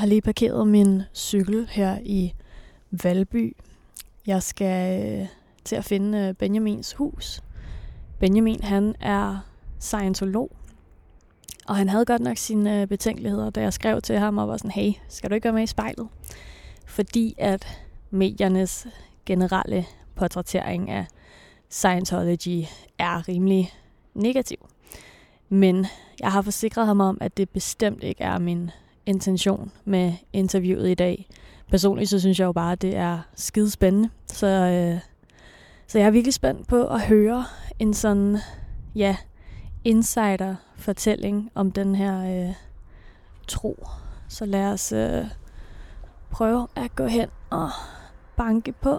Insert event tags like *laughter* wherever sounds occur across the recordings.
har lige parkeret min cykel her i Valby. Jeg skal øh, til at finde øh, Benjamins hus. Benjamin, han er scientolog, og han havde godt nok sine øh, betænkeligheder, da jeg skrev til ham og var sådan, hey, skal du ikke være med i spejlet? Fordi at mediernes generelle portrættering af Scientology er rimelig negativ. Men jeg har forsikret ham om, at det bestemt ikke er min intention med interviewet i dag. Personligt så synes jeg jo bare, at det er skide spændende. Så, øh, så jeg er virkelig spændt på at høre en sådan, ja, insider-fortælling om den her øh, tro. Så lad os øh, prøve at gå hen og banke på.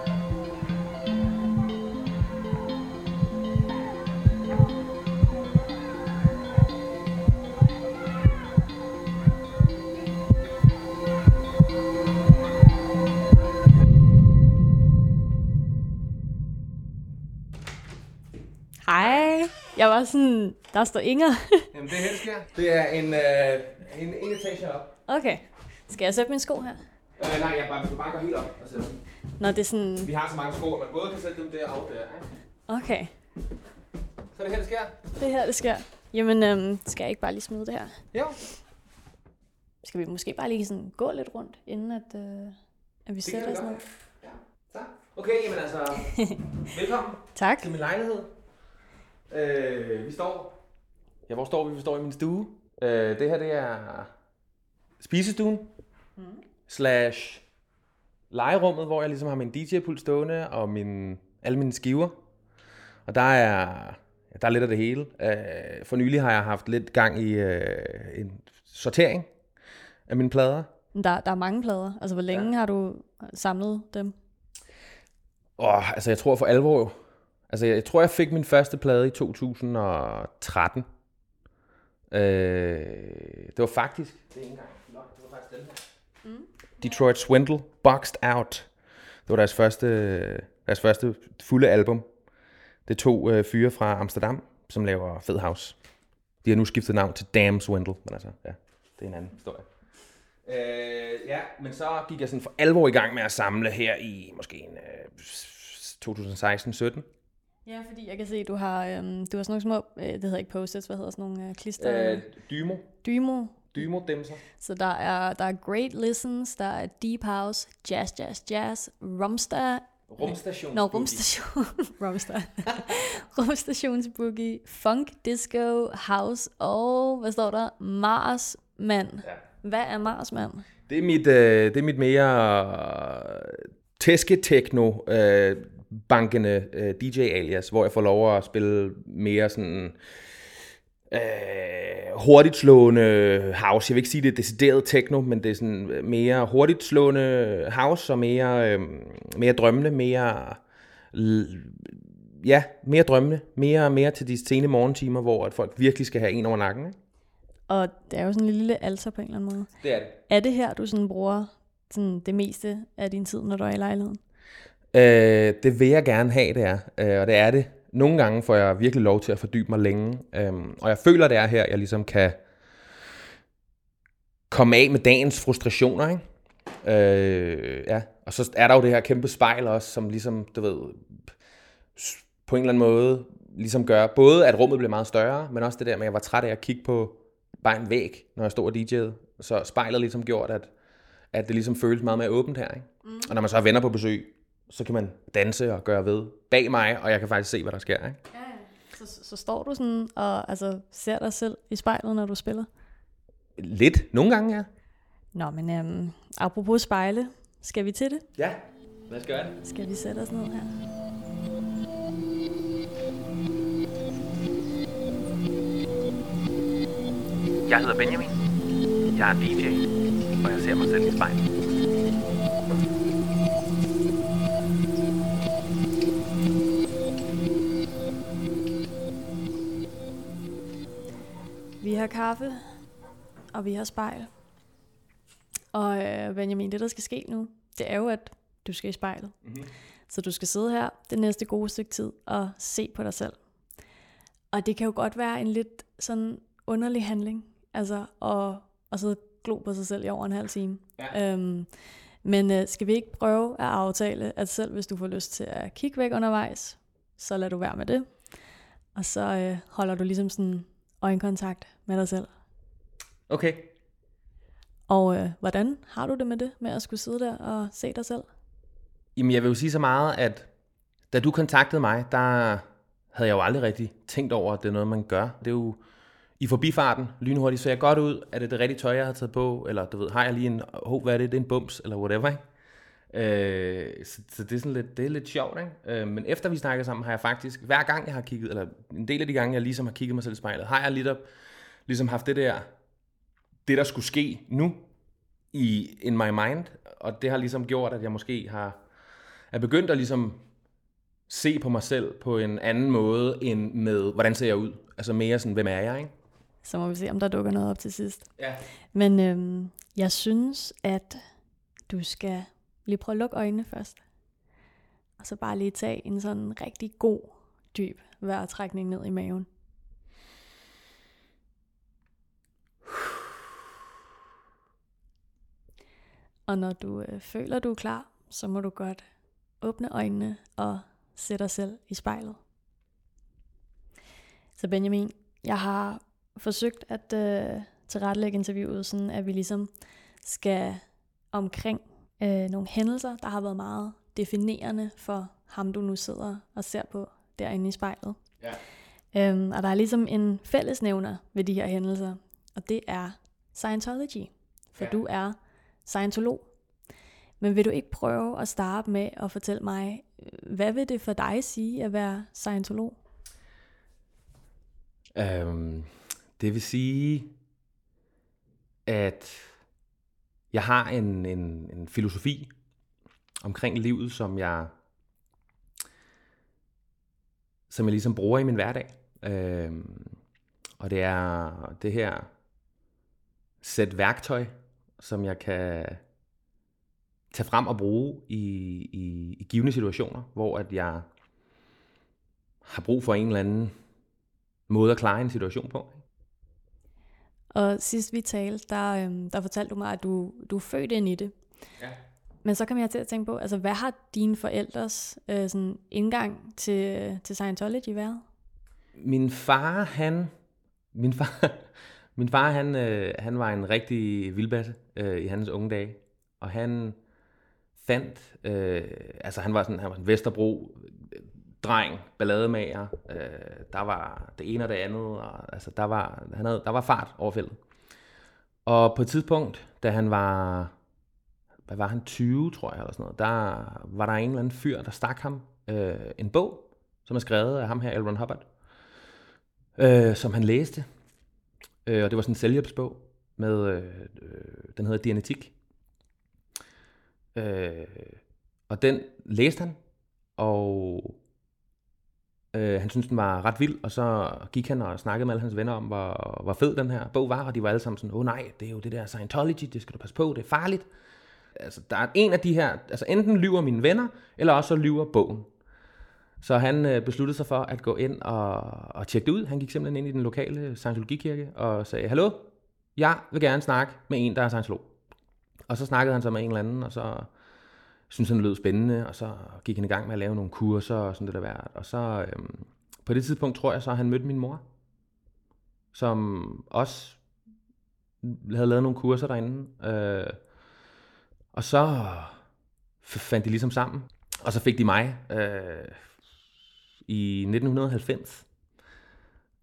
Var sådan, der står Inger. *laughs* Jamen det er helt sker. Det er en, øh, en, en etage op. Okay. Skal jeg sætte min sko her? Øh, nej, jeg bare, du bare gå helt op og sætte dem. Nå, det er sådan... Vi har så mange sko, at man både kan sætte dem der og der. Ikke? Okay. Så er det her, det sker. Det her, det sker. Jamen, øhm, skal jeg ikke bare lige smide det her? Jo. Skal vi måske bare lige sådan gå lidt rundt, inden at, øh, at vi Det sætter os ned? Ja, så. Okay, jamen altså, *laughs* velkommen Tak. til min lejlighed. Øh, vi står... Ja, hvor står vi? Vi står i min stue. Øh, det her, det er spisestuen. Mm. Slash legerummet, hvor jeg ligesom har min DJ-pult stående, og min, alle mine skiver. Og der er, ja, der er lidt af det hele. Øh, for nylig har jeg haft lidt gang i øh, en sortering af mine plader. Der, der er mange plader. Altså, hvor længe ja. har du samlet dem? Åh, altså jeg tror for alvor... Altså jeg, jeg tror, jeg fik min første plade i 2013. Øh, det var faktisk... Det er ikke engang... Nå, det var faktisk den her. Mm. Detroit Swindle, Boxed Out. Det var deres første, deres første fulde album. Det er to øh, fyre fra Amsterdam, som laver fed house. De har nu skiftet navn til Damn Swindle, men altså, ja, det er en anden historie. Øh, ja, men så gik jeg sådan for alvor i gang med at samle her i måske en øh, 2016-17. Ja, fordi jeg kan se, at du har, øhm, du har sådan nogle små, øh, det hedder ikke post-its, hvad hedder sådan nogle øh, klister? Øh, Dymo. Dymo. Dymo dimser. Så der er, der er Great Listens, der er Deep House, Jazz, Jazz, Jazz, Rumster, Rumstation. *laughs* Nå, rumstation. Rumster. *laughs* Rumstationsboogie, funk, disco, house og, hvad står der? Marsmand. Ja. Hvad er Marsmand? Det er mit, øh, det er mit mere tæske-techno øh, bankende øh, DJ-alias, hvor jeg får lov at spille mere sådan øh, hurtigt slående house. Jeg vil ikke sige, det er decideret techno, men det er sådan mere hurtigt slående house og mere, øh, mere drømmende, mere ja, mere drømmende, mere mere til de sene morgentimer, hvor at folk virkelig skal have en over nakken. Ikke? Og det er jo sådan en lille alter på en eller anden måde. Det er det. Er det her, du sådan bruger sådan det meste af din tid, når du er i lejligheden? Øh, det vil jeg gerne have, det er. Øh, og det er det. Nogle gange får jeg virkelig lov til at fordybe mig længe. Øhm, og jeg føler, det er her, jeg ligesom kan komme af med dagens frustrationer, ikke? Øh, ja. Og så er der jo det her kæmpe spejl også, som ligesom, du ved, på en eller anden måde, ligesom gør, både at rummet bliver meget større, men også det der med, at jeg var træt af at kigge på bare en væg, når jeg stod og DJ'ede. Så spejlet ligesom gjort, at, at det ligesom føles meget mere åbent her, ikke? Mm. Og når man så har venner på besøg, så kan man danse og gøre ved bag mig, og jeg kan faktisk se, hvad der sker. Ikke? Ja. Så, så står du sådan og altså, ser dig selv i spejlet, når du spiller? Lidt. Nogle gange, ja. Nå, men øhm, apropos spejle, skal vi til det? Ja, lad os gøre det. Skal vi sætte os ned her? Jeg hedder Benjamin. Jeg er DJ, og jeg ser mig selv i spejlet. Vi har kaffe, og vi har spejl. Og øh, Benjamin, det der skal ske nu, det er jo, at du skal i spejlet. Mm-hmm. Så du skal sidde her det næste gode stykke tid og se på dig selv. Og det kan jo godt være en lidt sådan underlig handling, altså at, at sidde og glo på sig selv i over en halv time. Ja. Øhm, men øh, skal vi ikke prøve at aftale, at selv hvis du får lyst til at kigge væk undervejs, så lad du være med det. Og så øh, holder du ligesom sådan øjenkontakt med dig selv. Okay. Og øh, hvordan har du det med det, med at skulle sidde der og se dig selv? Jamen, jeg vil jo sige så meget, at da du kontaktede mig, der havde jeg jo aldrig rigtig tænkt over, at det er noget, man gør. Det er jo i forbifarten, lynhurtigt, så jeg godt ud, er det det rigtige tøj, jeg har taget på, eller du ved, har jeg lige en, oh, hvad er det, det er en bums, eller whatever, ikke? Øh, så, så, det er sådan lidt, det er lidt sjovt, ikke? Øh, men efter vi snakkede sammen, har jeg faktisk, hver gang jeg har kigget, eller en del af de gange, jeg ligesom har kigget mig selv i spejlet, har jeg lidt op, ligesom haft det der, det der skulle ske nu, i in my mind, og det har ligesom gjort, at jeg måske har, er begyndt at ligesom se på mig selv på en anden måde, end med, hvordan ser jeg ud? Altså mere sådan, hvem er jeg, ikke? Så må vi se, om der dukker noget op til sidst. Ja. Men øhm, jeg synes, at du skal lige prøve at lukke øjnene først. Og så bare lige tage en sådan rigtig god, dyb vejrtrækning ned i maven. Og når du øh, føler, du er klar, så må du godt åbne øjnene og sætte dig selv i spejlet. Så Benjamin, jeg har forsøgt at øh, tilrettelægge interviewet, sådan at vi ligesom skal omkring øh, nogle hændelser, der har været meget definerende for ham, du nu sidder og ser på derinde i spejlet. Ja. Øhm, og der er ligesom en fællesnævner ved de her hændelser, og det er Scientology. For Ja. du er scientolog. Men vil du ikke prøve at starte med at fortælle mig, øh, hvad vil det for dig sige at være scientolog? Øhm, det vil sige, at jeg har en, en, en filosofi omkring livet, som jeg som jeg ligesom bruger i min hverdag. Øhm, og det er det her sæt værktøj, som jeg kan tage frem og bruge i, i, i givende situationer, hvor at jeg har brug for en eller anden måde at klare en situation på. Og sidst vi talte, der, øhm, der fortalte du mig, at du, du er født ind i det. Ja. Men så kom jeg til at tænke på, altså hvad har dine forældres øh, sådan indgang til, til Scientology været? Min far, han... Min far, *laughs* min far han, øh, han var en rigtig vildbasse øh, i hans unge dage. Og han fandt... Øh, altså han var sådan han var en Vesterbro dreng, ballademager. Øh, der var det ene og det andet. Og, altså der var, han havde, der var fart over feltet. Og på et tidspunkt, da han var... Hvad var han? 20, tror jeg, eller sådan noget. Der var der en eller anden fyr, der stak ham øh, en bog, som er skrevet af ham her, Elron Hubbard øh, som han læste. Øh, og det var sådan en selvhjælpsbog med, øh, øh den hedder Dianetik. Øh, og den læste han, og øh, han syntes, den var ret vild, og så gik han og snakkede med alle hans venner om, hvor, hvor fed den her bog var, og de var alle sammen sådan, åh oh, nej, det er jo det der Scientology, det skal du passe på, det er farligt. Altså, der er en af de her, altså enten lyver mine venner, eller også så lyver bogen. Så han øh, besluttede sig for at gå ind og, og tjekke det ud. Han gik simpelthen ind i den lokale Scientologikirke og sagde, Hallo, jeg vil gerne snakke med en, der er Scientolog. Og så snakkede han så med en eller anden, og så synes han, lød spændende, og så gik han i gang med at lave nogle kurser og sådan det der værd. Og så øhm, på det tidspunkt tror jeg så, at han mødte min mor, som også havde lavet nogle kurser derinde. Øh, og så fandt de ligesom sammen. Og så fik de mig øh, i 1990.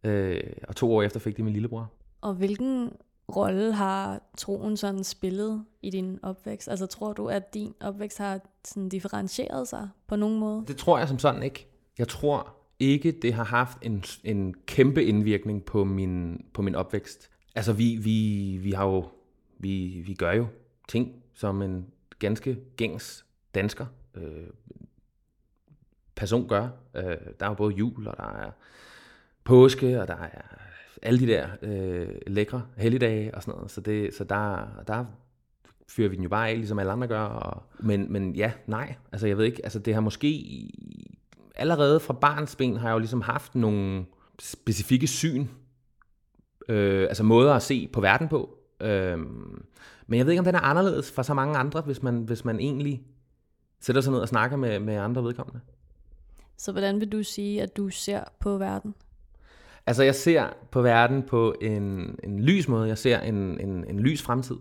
Øh, og to år efter fik de min lillebror. Og hvilken rolle har troen sådan spillet i din opvækst? Altså tror du, at din opvækst har sådan differentieret sig på nogen måde? Det tror jeg som sådan ikke. Jeg tror ikke, det har haft en, en kæmpe indvirkning på min, på min opvækst. Altså, vi, vi, vi har jo, vi, vi gør jo ting, som en ganske gængs dansker øh, person gør. Øh, der er jo både jul, og der er påske, og der er alle de der øh, lækre helligdage og sådan noget. Så, det, så der, der fyrer vi den jo bare af, ligesom alle andre gør. Og, men, men ja, nej. Altså jeg ved ikke, altså det har måske allerede fra barns ben har jeg jo ligesom haft nogle specifikke syn, øh, altså måder at se på verden på. Øh, men jeg ved ikke, om den er anderledes fra så mange andre, hvis man, hvis man egentlig sætter sig ned og snakker med, med andre vedkommende. Så hvordan vil du sige, at du ser på verden? Altså, jeg ser på verden på en, en lys måde. Jeg ser en, en, en lys fremtid.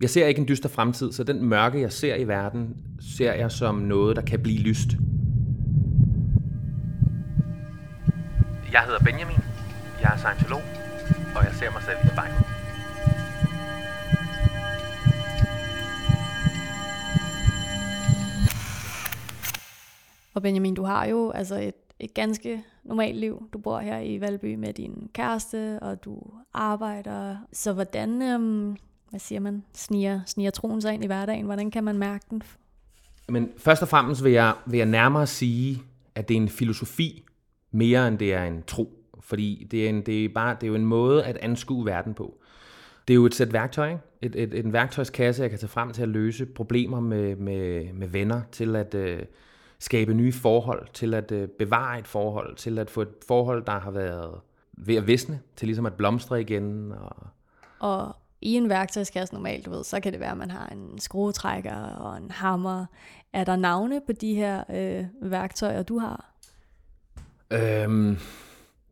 Jeg ser ikke en dyster fremtid, så den mørke, jeg ser i verden, ser jeg som noget, der kan blive lyst. Jeg hedder Benjamin. Jeg er scientolog, og jeg ser mig selv i spejlet. Og Benjamin, du har jo altså et, et ganske normalt liv. Du bor her i Valby med din kæreste, og du arbejder. Så hvordan, øhm, hvad siger man, sniger, sniger troen sig ind i hverdagen? Hvordan kan man mærke den? Men først og fremmest vil jeg, vil jeg nærmere sige, at det er en filosofi mere end det er en tro. Fordi det er, en, det er, bare, det er jo en måde at anskue verden på. Det er jo et sæt værktøj, ikke? Et, et, en værktøjskasse, jeg kan tage frem til at løse problemer med, med, med venner, til at øh, skabe nye forhold, til at øh, bevare et forhold, til at få et forhold, der har været ved at visne, til ligesom at blomstre igen. Og, og i en værktøjskasse normalt, du ved, så kan det være, at man har en skruetrækker og en hammer. Er der navne på de her øh, værktøjer, du har? Øhm,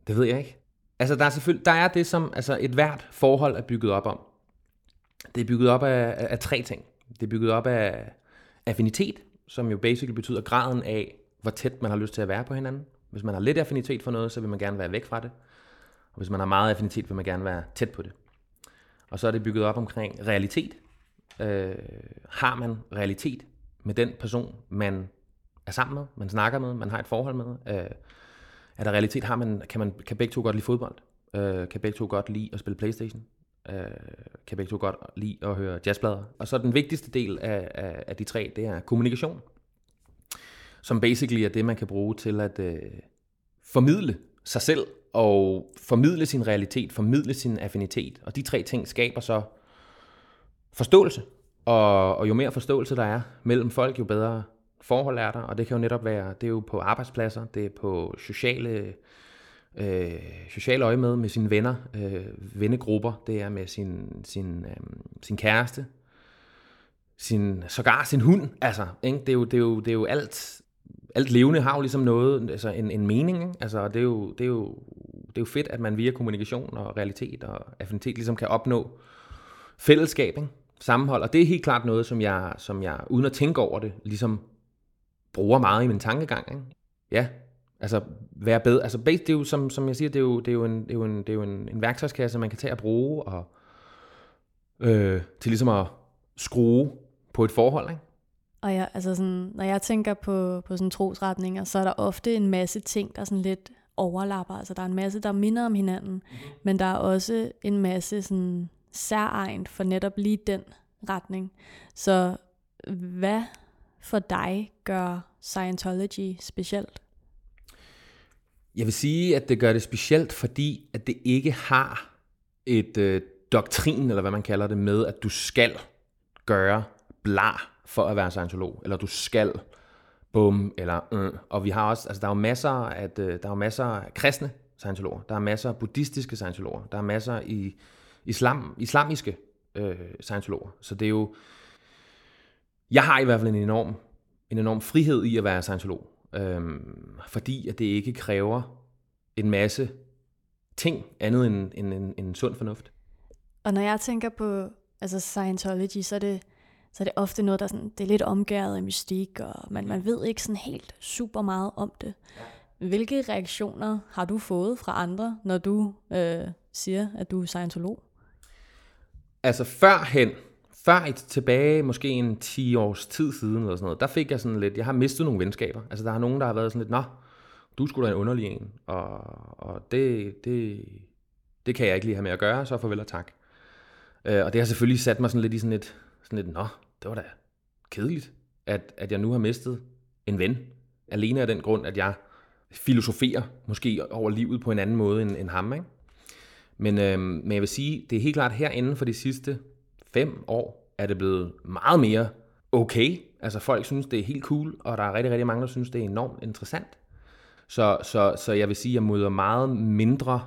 det ved jeg ikke. Altså, der er selvfølgelig, der er det, som altså, et hvert forhold er bygget op om. Det er bygget op af, af, af tre ting. Det er bygget op af affinitet, som jo basically betyder graden af, hvor tæt man har lyst til at være på hinanden. Hvis man har lidt affinitet for noget, så vil man gerne være væk fra det. Og hvis man har meget affinitet, vil man gerne være tæt på det. Og så er det bygget op omkring realitet. Øh, har man realitet med den person, man er sammen med, man snakker med, man har et forhold med? Øh, er der realitet? Har man, kan, man, kan begge to godt lide fodbold? Øh, kan begge to godt lide at spille Playstation? Øh, kan begge to godt lide at høre jazzplader? Og så den vigtigste del af, af, af de tre, det er kommunikation. Som basically er det, man kan bruge til at øh, formidle sig selv og formidle sin realitet, formidle sin affinitet. Og de tre ting skaber så forståelse. Og, og jo mere forståelse der er mellem folk, jo bedre forhold er der. Og det kan jo netop være, det er jo på arbejdspladser, det er på sociale, øh, sociale øje med, med sine venner, øh, vennegrupper, det er med sin, sin, øh, sin kæreste, sin, sågar sin hund. Altså, ikke? Det, er jo, det, er jo, det er jo alt, alt levende har jo ligesom noget, altså en, en mening. Ikke? Altså, det, er jo, det, er jo, det er jo fedt, at man via kommunikation og realitet og affinitet ligesom kan opnå fællesskab, ikke? sammenhold. Og det er helt klart noget, som jeg, som jeg uden at tænke over det, ligesom bruger meget i min tankegang. Ikke? Ja, altså være bedre. Altså det er jo, som, som jeg siger, det er jo, det er jo, en, det er jo, en, det er jo en, en værktøjskasse, man kan tage og bruge og, øh, til ligesom at skrue på et forhold. Ikke? Og jeg, altså sådan, når jeg tænker på, på sådan trosretninger, så er der ofte en masse ting, der sådan lidt overlapper. Altså der er en masse, der minder om hinanden, mm-hmm. men der er også en masse sådan særegen for netop lige den retning. Så hvad for dig gør Scientology specielt? Jeg vil sige, at det gør det specielt, fordi at det ikke har et øh, doktrin, eller hvad man kalder det, med, at du skal gøre blar for at være scientolog, eller du skal bum, eller øh. Og vi har også, altså der er jo masser af, øh, der er masser af kristne scientologer, der er masser af buddhistiske scientologer, der er masser i islam, islamiske øh, scientologer. Så det er jo, jeg har i hvert fald en enorm, en enorm frihed i at være scientolog, øhm, fordi at det ikke kræver en masse ting andet end, end, end, end sund fornuft. Og når jeg tænker på altså Scientology, så er det, så er det ofte noget, der sådan, det er lidt omgæret af mystik, og man, man ved ikke sådan helt super meget om det. Hvilke reaktioner har du fået fra andre, når du øh, siger, at du er scientolog? Altså førhen, før et tilbage, måske en 10 års tid siden, eller sådan noget, der fik jeg sådan lidt, jeg har mistet nogle venskaber. Altså der er nogen, der har været sådan lidt, nå, du skulle da en underlig en. Og, og det, det, Det kan jeg ikke lige have med at gøre, så farvel og tak. Øh, og det har selvfølgelig sat mig sådan lidt i sådan et, sådan lidt, nå, det var da kedeligt, at, at jeg nu har mistet en ven. Alene af den grund, at jeg filosoferer måske over livet på en anden måde end, end ham. Ikke? Men, øh, men jeg vil sige, det er helt klart herinde for de sidste fem år, er det blevet meget mere okay. Altså folk synes, det er helt cool, og der er rigtig, rigtig mange, der synes, det er enormt interessant. Så, så, så jeg vil sige, at jeg møder meget mindre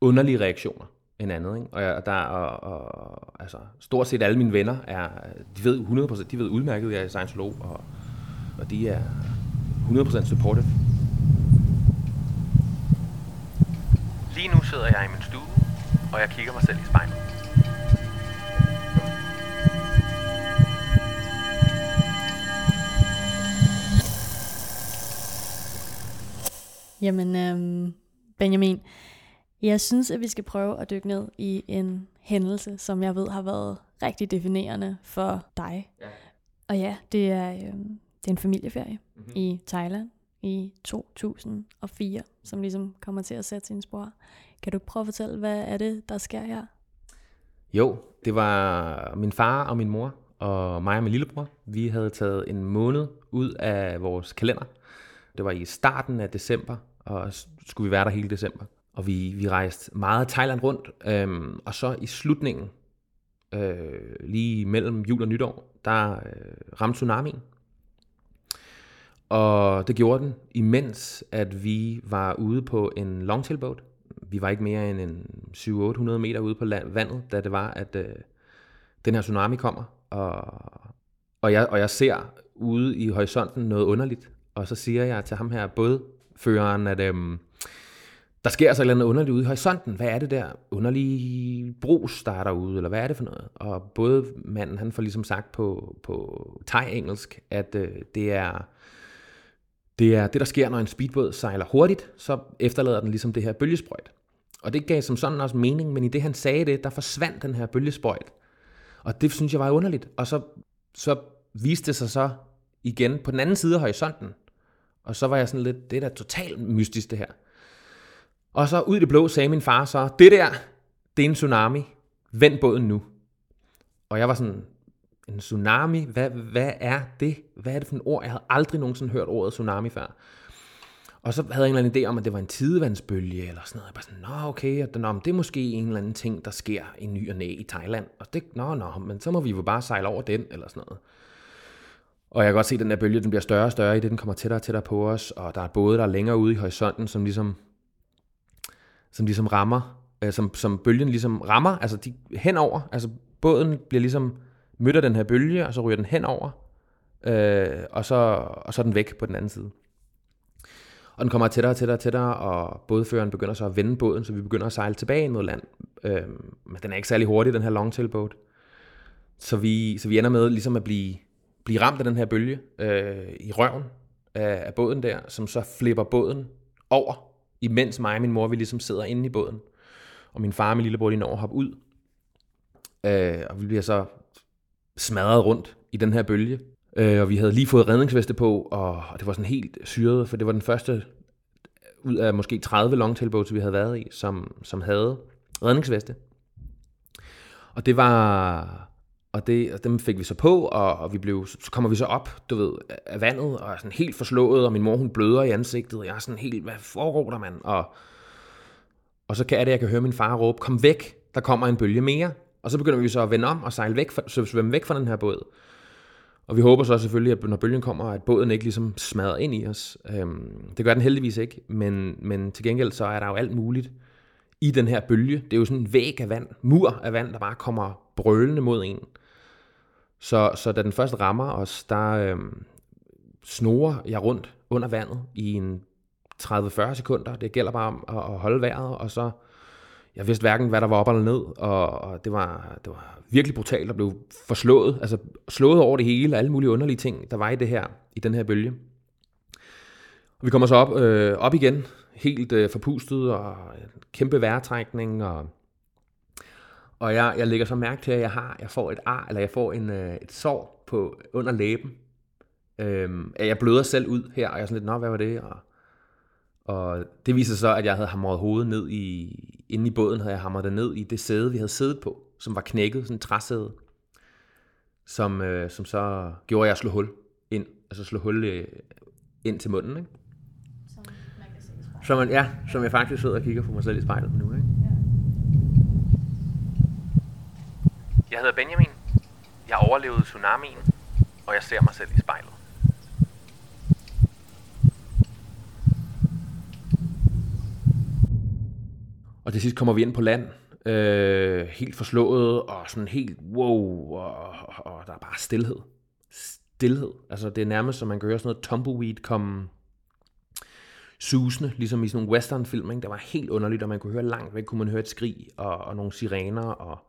underlige reaktioner end andet. Ikke? Og, jeg, der, og, og, altså, stort set alle mine venner er, de ved 100%, de ved udmærket, at jeg er scientolog, og, og de er 100% supportive. Lige nu sidder jeg i min stue, og jeg kigger mig selv i spejlet. Jamen, øhm, Benjamin, jeg synes, at vi skal prøve at dykke ned i en hændelse, som jeg ved har været rigtig definerende for dig. Ja. Og ja, det er, øhm, det er en familieferie Mhm. mm-hmm. i Thailand i 2004, som ligesom kommer til at sætte sine spor. Kan du prøve at fortælle, hvad er det, der sker her? Jo, det var min far og min mor og mig og min lillebror. Vi havde taget en måned ud af vores kalender. Det var i starten af december, og skulle vi være der hele december. Og vi, vi rejste meget Thailand rundt, øhm, og så i slutningen, øh, lige mellem jul og nytår, der øh, ramte tsunamien. Og det gjorde den, imens at vi var ude på en longtailboat. Vi var ikke mere end en 700-800 meter ude på land, vandet, da det var, at øh, den her tsunami kommer. Og, og, jeg, og jeg ser ude i horisonten noget underligt. Og så siger jeg til ham her, føreren, at øhm, der sker altså et eller andet underligt ude i horisonten. Hvad er det der underlige brus, der er derude, eller hvad er det for noget? Og både manden, han får ligesom sagt på, på thai-engelsk, at øh, det er det er det, der sker, når en speedbåd sejler hurtigt, så efterlader den ligesom det her bølgesprøjt. Og det gav som sådan også mening, men i det han sagde det, der forsvandt den her bølgesprøjt. Og det synes jeg var underligt. Og så, så viste det sig så igen på den anden side af horisonten. Og så var jeg sådan lidt, det er da totalt mystisk det her. Og så ud i det blå sagde min far så, det der, det er en tsunami. Vend båden nu. Og jeg var sådan, en tsunami, hvad, hvad er det? Hvad er det for et ord? Jeg havde aldrig nogensinde hørt ordet tsunami før. Og så havde jeg en eller anden idé om, at det var en tidevandsbølge eller sådan noget. Jeg bare sådan, nå okay, at, nå, men det er måske en eller anden ting, der sker i ny og næ i Thailand. Og det, nå, nå, men så må vi jo bare sejle over den, eller sådan noget. Og jeg kan godt se, at den der bølge, den bliver større og større, i det den kommer tættere og tættere på os, og der er både der er længere ude i horisonten, som ligesom, som ligesom rammer, øh, som, som bølgen ligesom rammer, altså de henover, altså båden bliver ligesom mødt af den her bølge, og så ryger den henover, øh, og, så, og så er den væk på den anden side. Og den kommer tættere og tættere og tættere, og bådføreren begynder så at vende båden, så vi begynder at sejle tilbage mod land. Øh, men den er ikke særlig hurtig, den her longtailboat. Så vi, så vi ender med ligesom at blive, blive ramt af den her bølge øh, i røven af, af båden der, som så flipper båden over, imens mig og min mor vi ligesom sidder inde i båden. Og min far og min lillebror de når at hoppe ud. Øh, og vi bliver så smadret rundt i den her bølge. Øh, og vi havde lige fået redningsveste på, og, og det var sådan helt syret, for det var den første ud af måske 30 longtailboats, vi havde været i, som, som havde redningsveste. Og det var... Og, det, og dem fik vi så på, og, og vi blev, så kommer vi så op, du ved, af vandet, og er sådan helt forslået, og min mor, hun bløder i ansigtet, og jeg er sådan helt, hvad foregår der, mand? Og, og så kan, jeg det, jeg kan høre min far råbe, kom væk, der kommer en bølge mere. Og så begynder vi så at vende om og sejle væk, fra, så svømme væk fra den her båd. Og vi håber så selvfølgelig, at når bølgen kommer, at båden ikke ligesom smadrer ind i os. Øhm, det gør den heldigvis ikke, men, men til gengæld så er der jo alt muligt i den her bølge. Det er jo sådan en væg af vand, mur af vand, der bare kommer brølende mod en. Så, så da den først rammer os, der øhm, snorer jeg rundt under vandet i en 30-40 sekunder. Det gælder bare om at, at holde vejret, og så jeg vidste hverken, hvad der var op eller ned, og, og det, var, det var virkelig brutalt at blive forslået, altså slået over det hele, alle mulige underlige ting, der var i det her, i den her bølge. Og vi kommer så op, øh, op igen, helt øh, forpustet, og en kæmpe vejrtrækning, og, og jeg, jeg lægger så mærke til, at jeg har, jeg får et ar, eller jeg får en, øh, et sår på, under læben. Øhm, jeg bløder selv ud her, og jeg er sådan lidt, nå, hvad var det? Og, og det viser så, at jeg havde hamret hovedet ned i, inde i båden havde jeg hamret det ned i det sæde, vi havde siddet på, som var knækket, sådan et træsæde, som, øh, som så gjorde, at jeg slog hul ind, altså slog hul øh, ind til munden, ikke? Som man kan se i Så man, ja, som jeg faktisk sidder og kigger på mig selv i spejlet nu, ikke? Jeg hedder Benjamin. Jeg overlevede tsunamien, og jeg ser mig selv i spejlet. Og til sidst kommer vi ind på land, øh, helt forslået og sådan helt wow, og, og, der er bare stillhed. Stilhed. Altså det er nærmest, som man kan høre sådan noget tumbleweed komme susende, ligesom i sådan nogle westernfilm. Ikke? Det var helt underligt, og man kunne høre langt væk, kunne man høre et skrig og, og nogle sirener. Og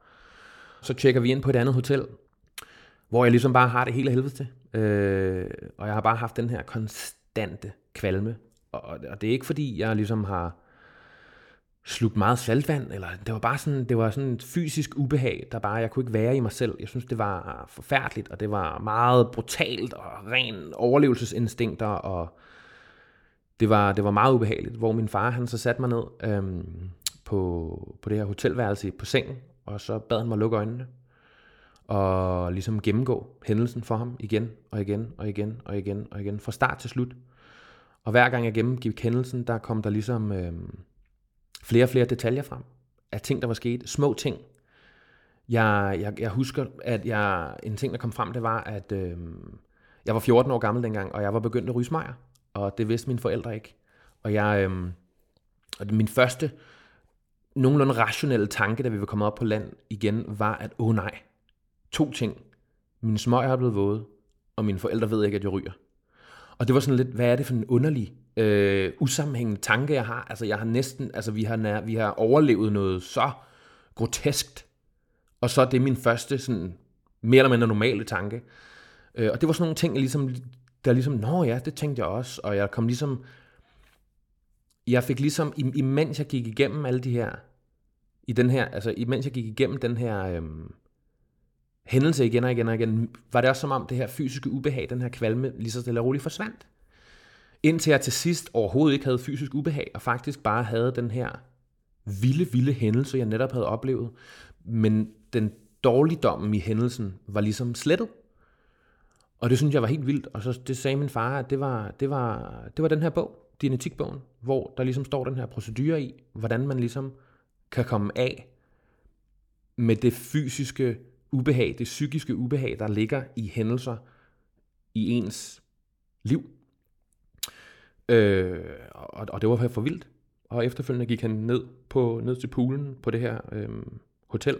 så tjekker vi ind på et andet hotel, hvor jeg ligesom bare har det hele helvede til. Øh, og jeg har bare haft den her konstante kvalme. Og, og det er ikke fordi, jeg ligesom har slugt meget saltvand, eller det var bare sådan, det var sådan et fysisk ubehag, der bare, jeg kunne ikke være i mig selv. Jeg synes, det var forfærdeligt, og det var meget brutalt, og ren overlevelsesinstinkter, og det var, det var meget ubehageligt, hvor min far, han så satte mig ned øhm, på, på det her hotelværelse på sengen, og så bad han mig lukke øjnene, og ligesom gennemgå hændelsen for ham igen, og igen, og igen, og igen, og igen, fra start til slut. Og hver gang jeg gennemgik hændelsen, der kom der ligesom øh, flere og flere detaljer frem, af ting, der var sket, små ting. Jeg, jeg, jeg husker, at jeg, en ting, der kom frem, det var, at øh, jeg var 14 år gammel dengang, og jeg var begyndt at ryge smager og det vidste mine forældre ikke. Og jeg, øh, og det, min første nogenlunde rationelle tanke, da vi var kommet op på land igen, var, at åh oh, nej, to ting. Min smøger er blevet våde, og mine forældre ved ikke, at jeg ryger. Og det var sådan lidt, hvad er det for en underlig, øh, usammenhængende tanke, jeg har? Altså, jeg har næsten, altså, vi har, nær, vi har overlevet noget så groteskt, og så er det min første, sådan, mere eller mindre normale tanke. Øh, og det var sådan nogle ting, jeg ligesom der ligesom, nå ja, det tænkte jeg også, og jeg kom ligesom, jeg fik ligesom, imens jeg gik igennem alle de her, i den her, altså imens jeg gik igennem den her øhm, hændelse igen og igen og igen, var det også som om det her fysiske ubehag, den her kvalme, lige så stille og roligt forsvandt. Indtil jeg til sidst overhovedet ikke havde fysisk ubehag, og faktisk bare havde den her vilde, vilde hændelse, jeg netop havde oplevet. Men den dårligdommen i hændelsen var ligesom slettet. Og det synes jeg var helt vildt, og så det sagde min far, at det var, det var, det var den her bog, genetikbogen, hvor der ligesom står den her procedure i, hvordan man ligesom kan komme af med det fysiske ubehag, det psykiske ubehag, der ligger i hændelser i ens liv. Øh, og, og det var for vildt. Og efterfølgende gik han ned, på, ned til poolen på det her øh, hotel,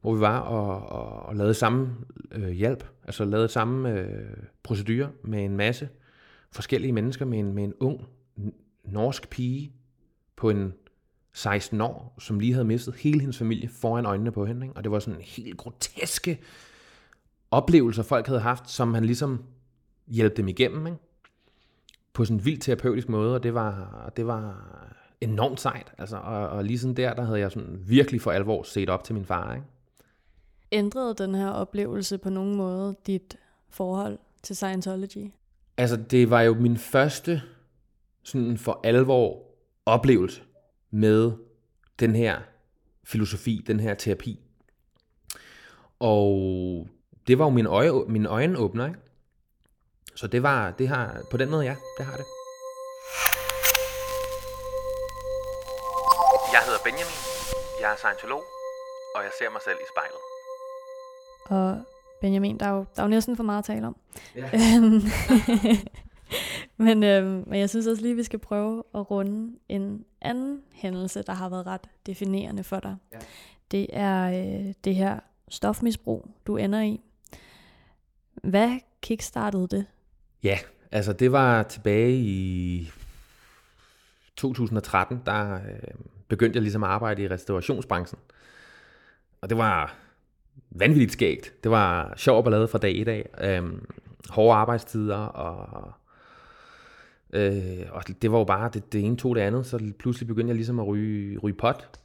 hvor vi var og, og, og lavede samme øh, hjælp, altså lavede samme øh, procedure med en masse forskellige mennesker, med en, med en ung norsk pige på en 16 år, som lige havde mistet hele hendes familie foran øjnene på hende. Ikke? Og det var sådan en helt groteske oplevelser, folk havde haft, som han ligesom hjalp dem igennem, ikke? på sådan en vildt terapeutisk måde, og det var, det var enormt sejt. Altså, og, og lige sådan der, der havde jeg sådan virkelig for alvor set op til min far. Ikke? Ændrede den her oplevelse på nogen måde dit forhold til Scientology? Altså, det var jo min første sådan for alvor oplevelse med den her filosofi, den her terapi. Og det var jo min, øje, min øjenåbner, ikke? Så det var, det har, på den måde ja, det har det. Jeg hedder Benjamin, jeg er scientolog, og jeg ser mig selv i spejlet. Og Benjamin, der er jo, der er jo næsten for meget at tale om. Ja. *laughs* men, øhm, men jeg synes også lige, vi skal prøve at runde en anden hændelse, der har været ret definerende for dig. Ja. Det er øh, det her stofmisbrug, du ender i. Hvad kickstartede det? Ja, altså det var tilbage i 2013, der øh, begyndte jeg ligesom at arbejde i restaurationsbranchen. Og det var vanvittigt skægt. Det var sjov ballade fra dag i dag. Øhm, hårde arbejdstider, og, øh, og det var jo bare det, det ene tog det andet, så pludselig begyndte jeg ligesom at ryge, ryge pot,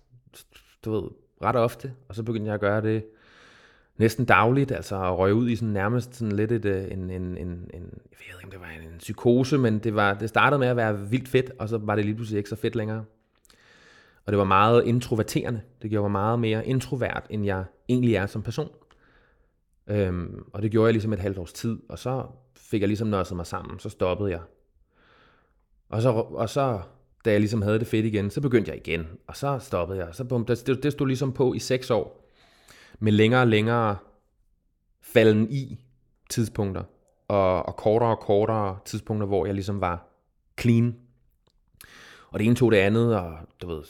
du ved, ret ofte, og så begyndte jeg at gøre det næsten dagligt, altså at røge ud i sådan nærmest sådan lidt et, øh, en, en, en, en, jeg ved ikke, om det var en, en psykose, men det, var, det startede med at være vildt fedt, og så var det lige pludselig ikke så fedt længere. Og det var meget introverterende. Det gjorde mig meget mere introvert, end jeg egentlig er som person. Øhm, og det gjorde jeg ligesom et halvt års tid, og så fik jeg ligesom nødset mig sammen, så stoppede jeg. Og så, og så, da jeg ligesom havde det fedt igen, så begyndte jeg igen, og så stoppede jeg. Så bum, det, det stod ligesom på i seks år, med længere og længere falden i tidspunkter, og, og kortere og kortere tidspunkter, hvor jeg ligesom var clean. Og det ene tog det andet, og du ved,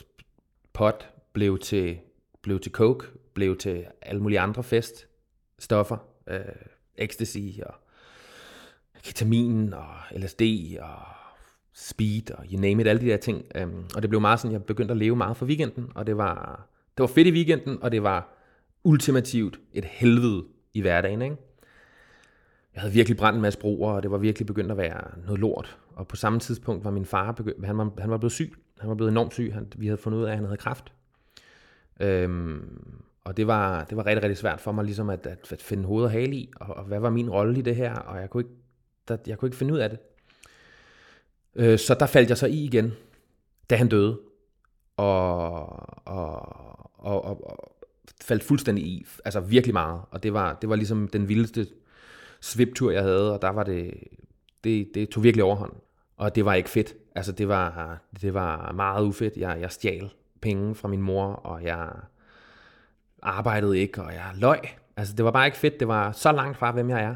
pot blev til, blev til coke, blev til alle mulige andre feststoffer, øh, ecstasy og ketamin og LSD og speed og you name it, alle de der ting. Um, og det blev meget sådan, jeg begyndte at leve meget for weekenden, og det var, det var fedt i weekenden, og det var ultimativt et helvede i hverdagen. Ikke? Jeg havde virkelig brændt en masse broer, og det var virkelig begyndt at være noget lort. Og på samme tidspunkt var min far, begyndt, han, var, han var blevet syg. Han var blevet enormt syg. Han, vi havde fundet ud af, at han havde kræft. Øhm, og det var, det var rigtig, rigtig svært for mig ligesom at, at, at finde hoved og hale i, og, og hvad var min rolle i det her, og jeg kunne ikke, der, jeg kunne ikke finde ud af det. Øh, så der faldt jeg så i igen, da han døde, og, og, og, og, og faldt fuldstændig i, altså virkelig meget, og det var, det var ligesom den vildeste sviptur, jeg havde, og der var det, det, det tog virkelig overhånd, og det var ikke fedt, altså det var, det var meget ufedt, jeg, jeg stjal penge fra min mor, og jeg arbejdede ikke, og jeg løg, altså det var bare ikke fedt, det var så langt fra, hvem jeg er,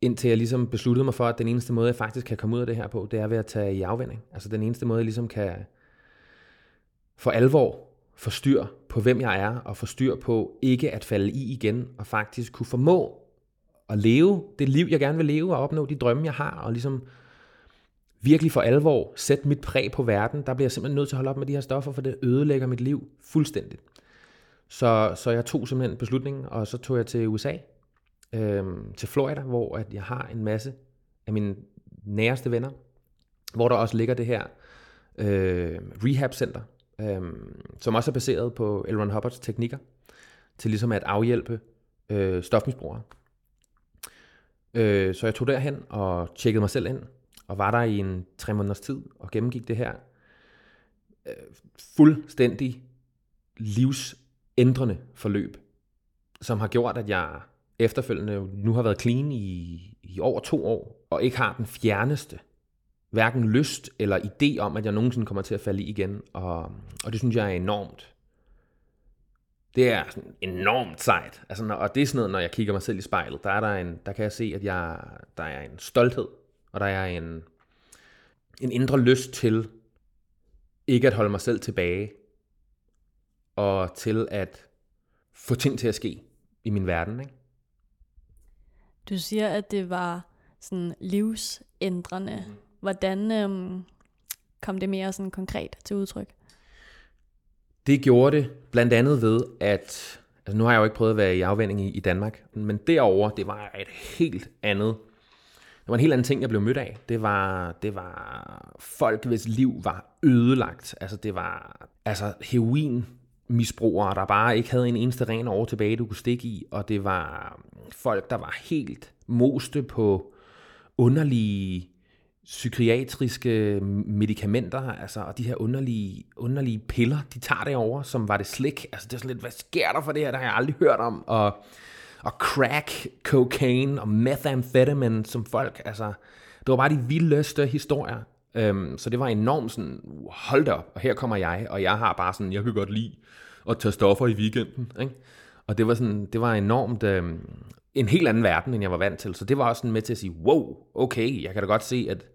indtil jeg ligesom besluttede mig for, at den eneste måde, jeg faktisk kan komme ud af det her på, det er ved at tage i afvending. Altså den eneste måde, jeg ligesom kan for alvor få styr på, hvem jeg er, og få styr på ikke at falde i igen, og faktisk kunne formå at leve det liv, jeg gerne vil leve, og opnå de drømme, jeg har, og ligesom virkelig for alvor sætte mit præg på verden, der bliver jeg simpelthen nødt til at holde op med de her stoffer, for det ødelægger mit liv fuldstændigt. Så, så jeg tog simpelthen beslutningen, og så tog jeg til USA, øh, til Florida, hvor at jeg har en masse af mine næreste venner, hvor der også ligger det her øh, rehab center, øh, som også er baseret på Elron Hubbards teknikker, til ligesom at afhjælpe øh, stofmisbrugere. Øh, så jeg tog derhen og tjekkede mig selv ind, og var der i en tre måneders tid, og gennemgik det her øh, fuldstændig livsændrende forløb, som har gjort, at jeg efterfølgende nu har været clean i, i over to år, og ikke har den fjerneste hverken lyst eller idé om, at jeg nogensinde kommer til at falde i igen. Og, og det synes jeg er enormt. Det er sådan enormt sejt. Altså, når, og det er sådan noget, når jeg kigger mig selv i spejlet, der, er der, en, der kan jeg se, at jeg, der er en stolthed, og der er en, en indre lyst til ikke at holde mig selv tilbage, og til at få ting til at ske i min verden. Ikke? Du siger, at det var sådan livsændrende. Mm. Hvordan øhm, kom det mere sådan konkret til udtryk? Det gjorde det blandt andet ved, at altså nu har jeg jo ikke prøvet at være i afvænding i, i Danmark, men derover det var et helt andet det var en helt anden ting, jeg blev mødt af. Det var, det var folk, hvis liv var ødelagt. Altså, det var altså, heroin misbrugere, der bare ikke havde en eneste ren år tilbage, du kunne stikke i, og det var folk, der var helt moste på underlige psykiatriske medicamenter, altså, og de her underlige, underlige piller, de tager det over, som var det slik. Altså, det er sådan lidt, hvad sker der for det her? Der har jeg aldrig hørt om. Og, og crack, cocaine og methamphetamine, som folk, altså, det var bare de vildeste historier. Øhm, så det var enormt sådan, hold da op, og her kommer jeg, og jeg har bare sådan, jeg kan godt lide at tage stoffer i weekenden. Ikke? Og det var, sådan, det var enormt øhm, en helt anden verden, end jeg var vant til. Så det var også sådan med til at sige, wow, okay, jeg kan da godt se, at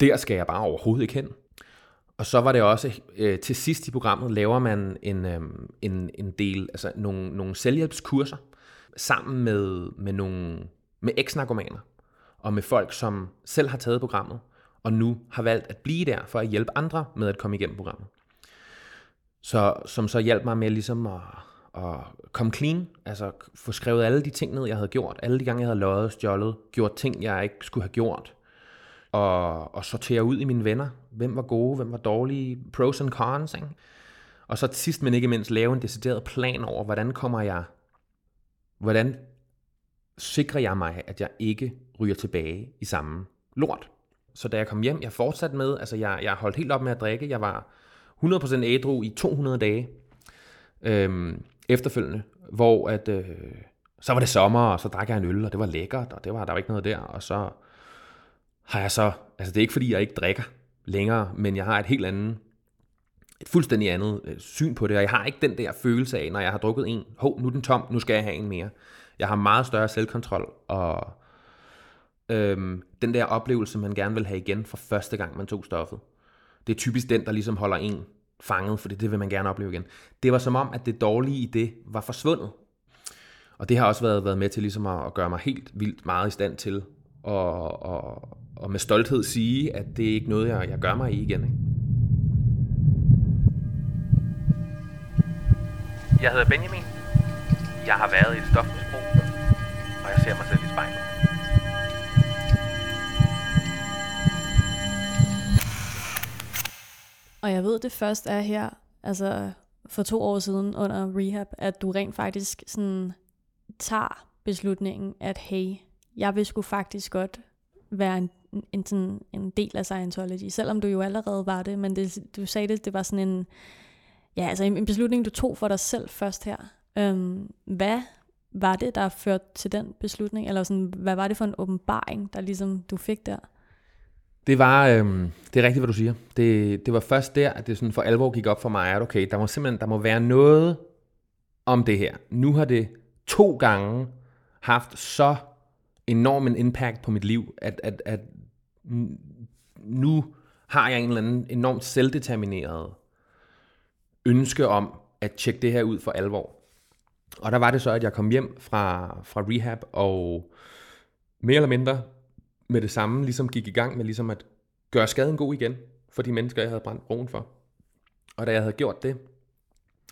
der skal jeg bare overhovedet ikke hen. Og så var det også, øh, til sidst i programmet laver man en, øh, en, en del, altså nogle, nogle selvhjælpskurser, sammen med, med nogle med eksnarkomaner og med folk, som selv har taget programmet, og nu har valgt at blive der for at hjælpe andre med at komme igennem programmet. Så, som så hjalp mig med ligesom at, at komme clean, altså få skrevet alle de ting ned, jeg havde gjort, alle de gange, jeg havde løjet, stjålet, gjort ting, jeg ikke skulle have gjort, og, og sortere ud i mine venner, hvem var gode, hvem var dårlige, pros and cons, ikke? Og så sidst men ikke mindst lave en decideret plan over, hvordan kommer jeg, hvordan sikrer jeg mig, at jeg ikke ryger tilbage i samme lort. Så da jeg kom hjem, jeg fortsatte med, altså jeg, jeg holdt helt op med at drikke, jeg var 100% ædru i 200 dage øhm, efterfølgende, hvor at, øh, så var det sommer, og så drak jeg en øl, og det var lækkert, og det var, der var ikke noget der, og så har jeg så, altså det er ikke fordi, jeg ikke drikker længere, men jeg har et helt andet, et fuldstændig andet øh, syn på det, og jeg har ikke den der følelse af, når jeg har drukket en, hov, nu er den tom, nu skal jeg have en mere. Jeg har meget større selvkontrol, og øhm, den der oplevelse, man gerne vil have igen fra første gang, man tog stoffet. Det er typisk den, der ligesom holder en fanget, for det vil man gerne opleve igen. Det var som om, at det dårlige i det var forsvundet. Og det har også været, været med til ligesom at, at gøre mig helt vildt meget i stand til at, og, og med stolthed sige, at det er ikke noget, jeg, jeg gør mig i igen. Ikke? Jeg hedder Benjamin. Jeg har været i et stofmisbrug, og jeg ser mig selv i spejlet. Og jeg ved, det først er her, altså for to år siden under rehab, at du rent faktisk sådan tager beslutningen, at hey, jeg vil sgu faktisk godt være en, en, sådan, en del af Scientology, selvom du jo allerede var det, men det, du sagde det, det var sådan en, ja, altså en, en beslutning, du tog for dig selv først her. Øhm, hvad var det, der førte til den beslutning, eller sådan, hvad var det for en åbenbaring, der ligesom du fik der? Det var, øhm, det er rigtigt, hvad du siger. Det, det var først der, at det sådan for alvor gik op for mig, at okay, der må simpelthen, der må være noget om det her. Nu har det to gange haft så enorm en impact på mit liv, at, at, at nu har jeg en eller anden enormt selvdetermineret ønske om at tjekke det her ud for alvor. Og der var det så, at jeg kom hjem fra, fra rehab, og mere eller mindre med det samme ligesom gik i gang med ligesom at gøre skaden god igen for de mennesker, jeg havde brændt broen for. Og da jeg havde gjort det,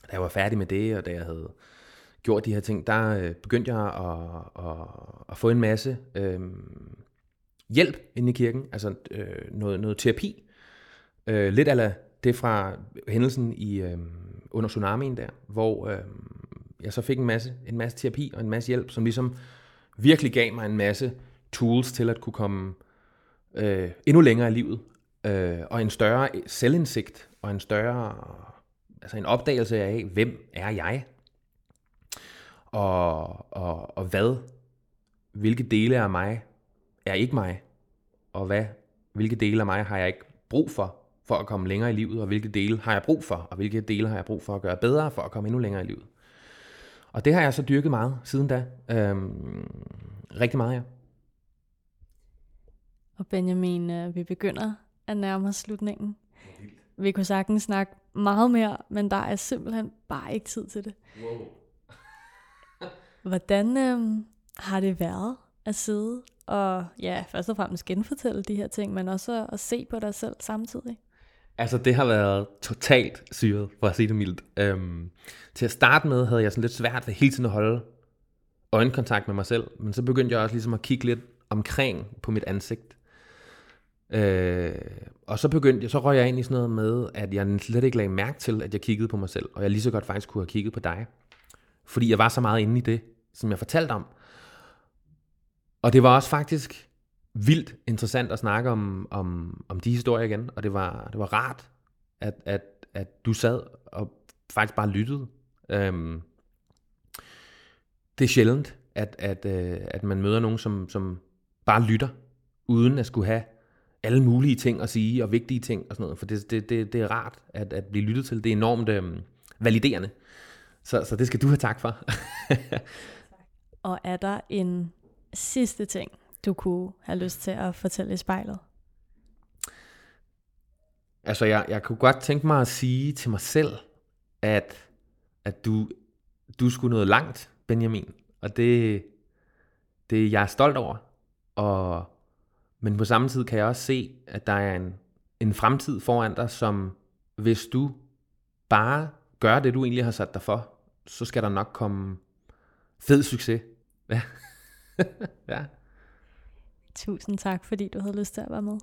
da jeg var færdig med det, og da jeg havde gjort de her ting, der øh, begyndte jeg at, at, at få en masse øh, hjælp inde i kirken, altså øh, noget, noget terapi. Øh, lidt af det fra hændelsen i øh, under tsunamien der, hvor øh, jeg så fik en masse, en masse terapi og en masse hjælp, som ligesom virkelig gav mig en masse tools til at kunne komme øh, endnu længere i livet, øh, og en større selvindsigt, og en større, altså en opdagelse af, hvem er jeg? Og, og, og hvad, hvilke dele af mig er ikke mig, og hvad, hvilke dele af mig har jeg ikke brug for, for at komme længere i livet, og hvilke dele har jeg brug for, og hvilke dele har jeg brug for at gøre bedre, for at komme endnu længere i livet. Og det har jeg så dyrket meget siden da. Øhm, rigtig meget, ja. Og Benjamin, øh, vi begynder at nærme os slutningen. Vi kunne sagtens snakke meget mere, men der er simpelthen bare ikke tid til det. Wow. *laughs* Hvordan øh, har det været at sidde og ja, først og fremmest genfortælle de her ting, men også at, at se på dig selv samtidig? Altså, det har været totalt syret, for at sige det mildt. Øhm, til at starte med havde jeg sådan lidt svært ved hele tiden at holde øjenkontakt med mig selv, men så begyndte jeg også ligesom at kigge lidt omkring på mit ansigt. Øh, og så begyndte jeg, så røg jeg ind i sådan noget med, at jeg slet ikke lagde mærke til, at jeg kiggede på mig selv, og jeg lige så godt faktisk kunne have kigget på dig. Fordi jeg var så meget inde i det, som jeg fortalte om. Og det var også faktisk vildt interessant at snakke om, om, om de historier igen, og det var, det var rart, at, at, at du sad og faktisk bare lyttede. Øhm, det er sjældent, at, at, øh, at man møder nogen, som, som bare lytter, uden at skulle have alle mulige ting at sige, og vigtige ting og sådan noget, for det, det, det, det er rart at, at blive lyttet til. Det er enormt øhm, validerende. Så, så det skal du have tak for. *laughs* og er der en sidste ting, du kunne have lyst til at fortælle i spejlet? Altså, jeg, jeg kunne godt tænke mig at sige til mig selv, at, at du, du skulle noget langt, Benjamin. Og det, det jeg er stolt over. Og, men på samme tid kan jeg også se, at der er en, en fremtid foran dig, som hvis du bare gør det, du egentlig har sat dig for, så skal der nok komme fed succes. *laughs* Ja. ja. Tusind tak, fordi du havde lyst til at være med.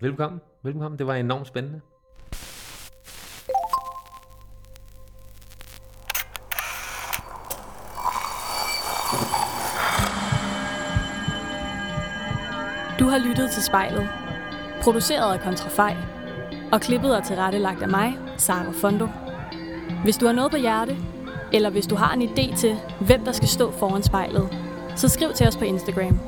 Velkommen. Velkommen. Det var enormt spændende. Du har lyttet til spejlet. Produceret af Kontrafej. Og klippet er tilrettelagt af mig, Sara Fondo. Hvis du har noget på hjerte, eller hvis du har en idé til, hvem der skal stå foran spejlet, så skriv til os på Instagram.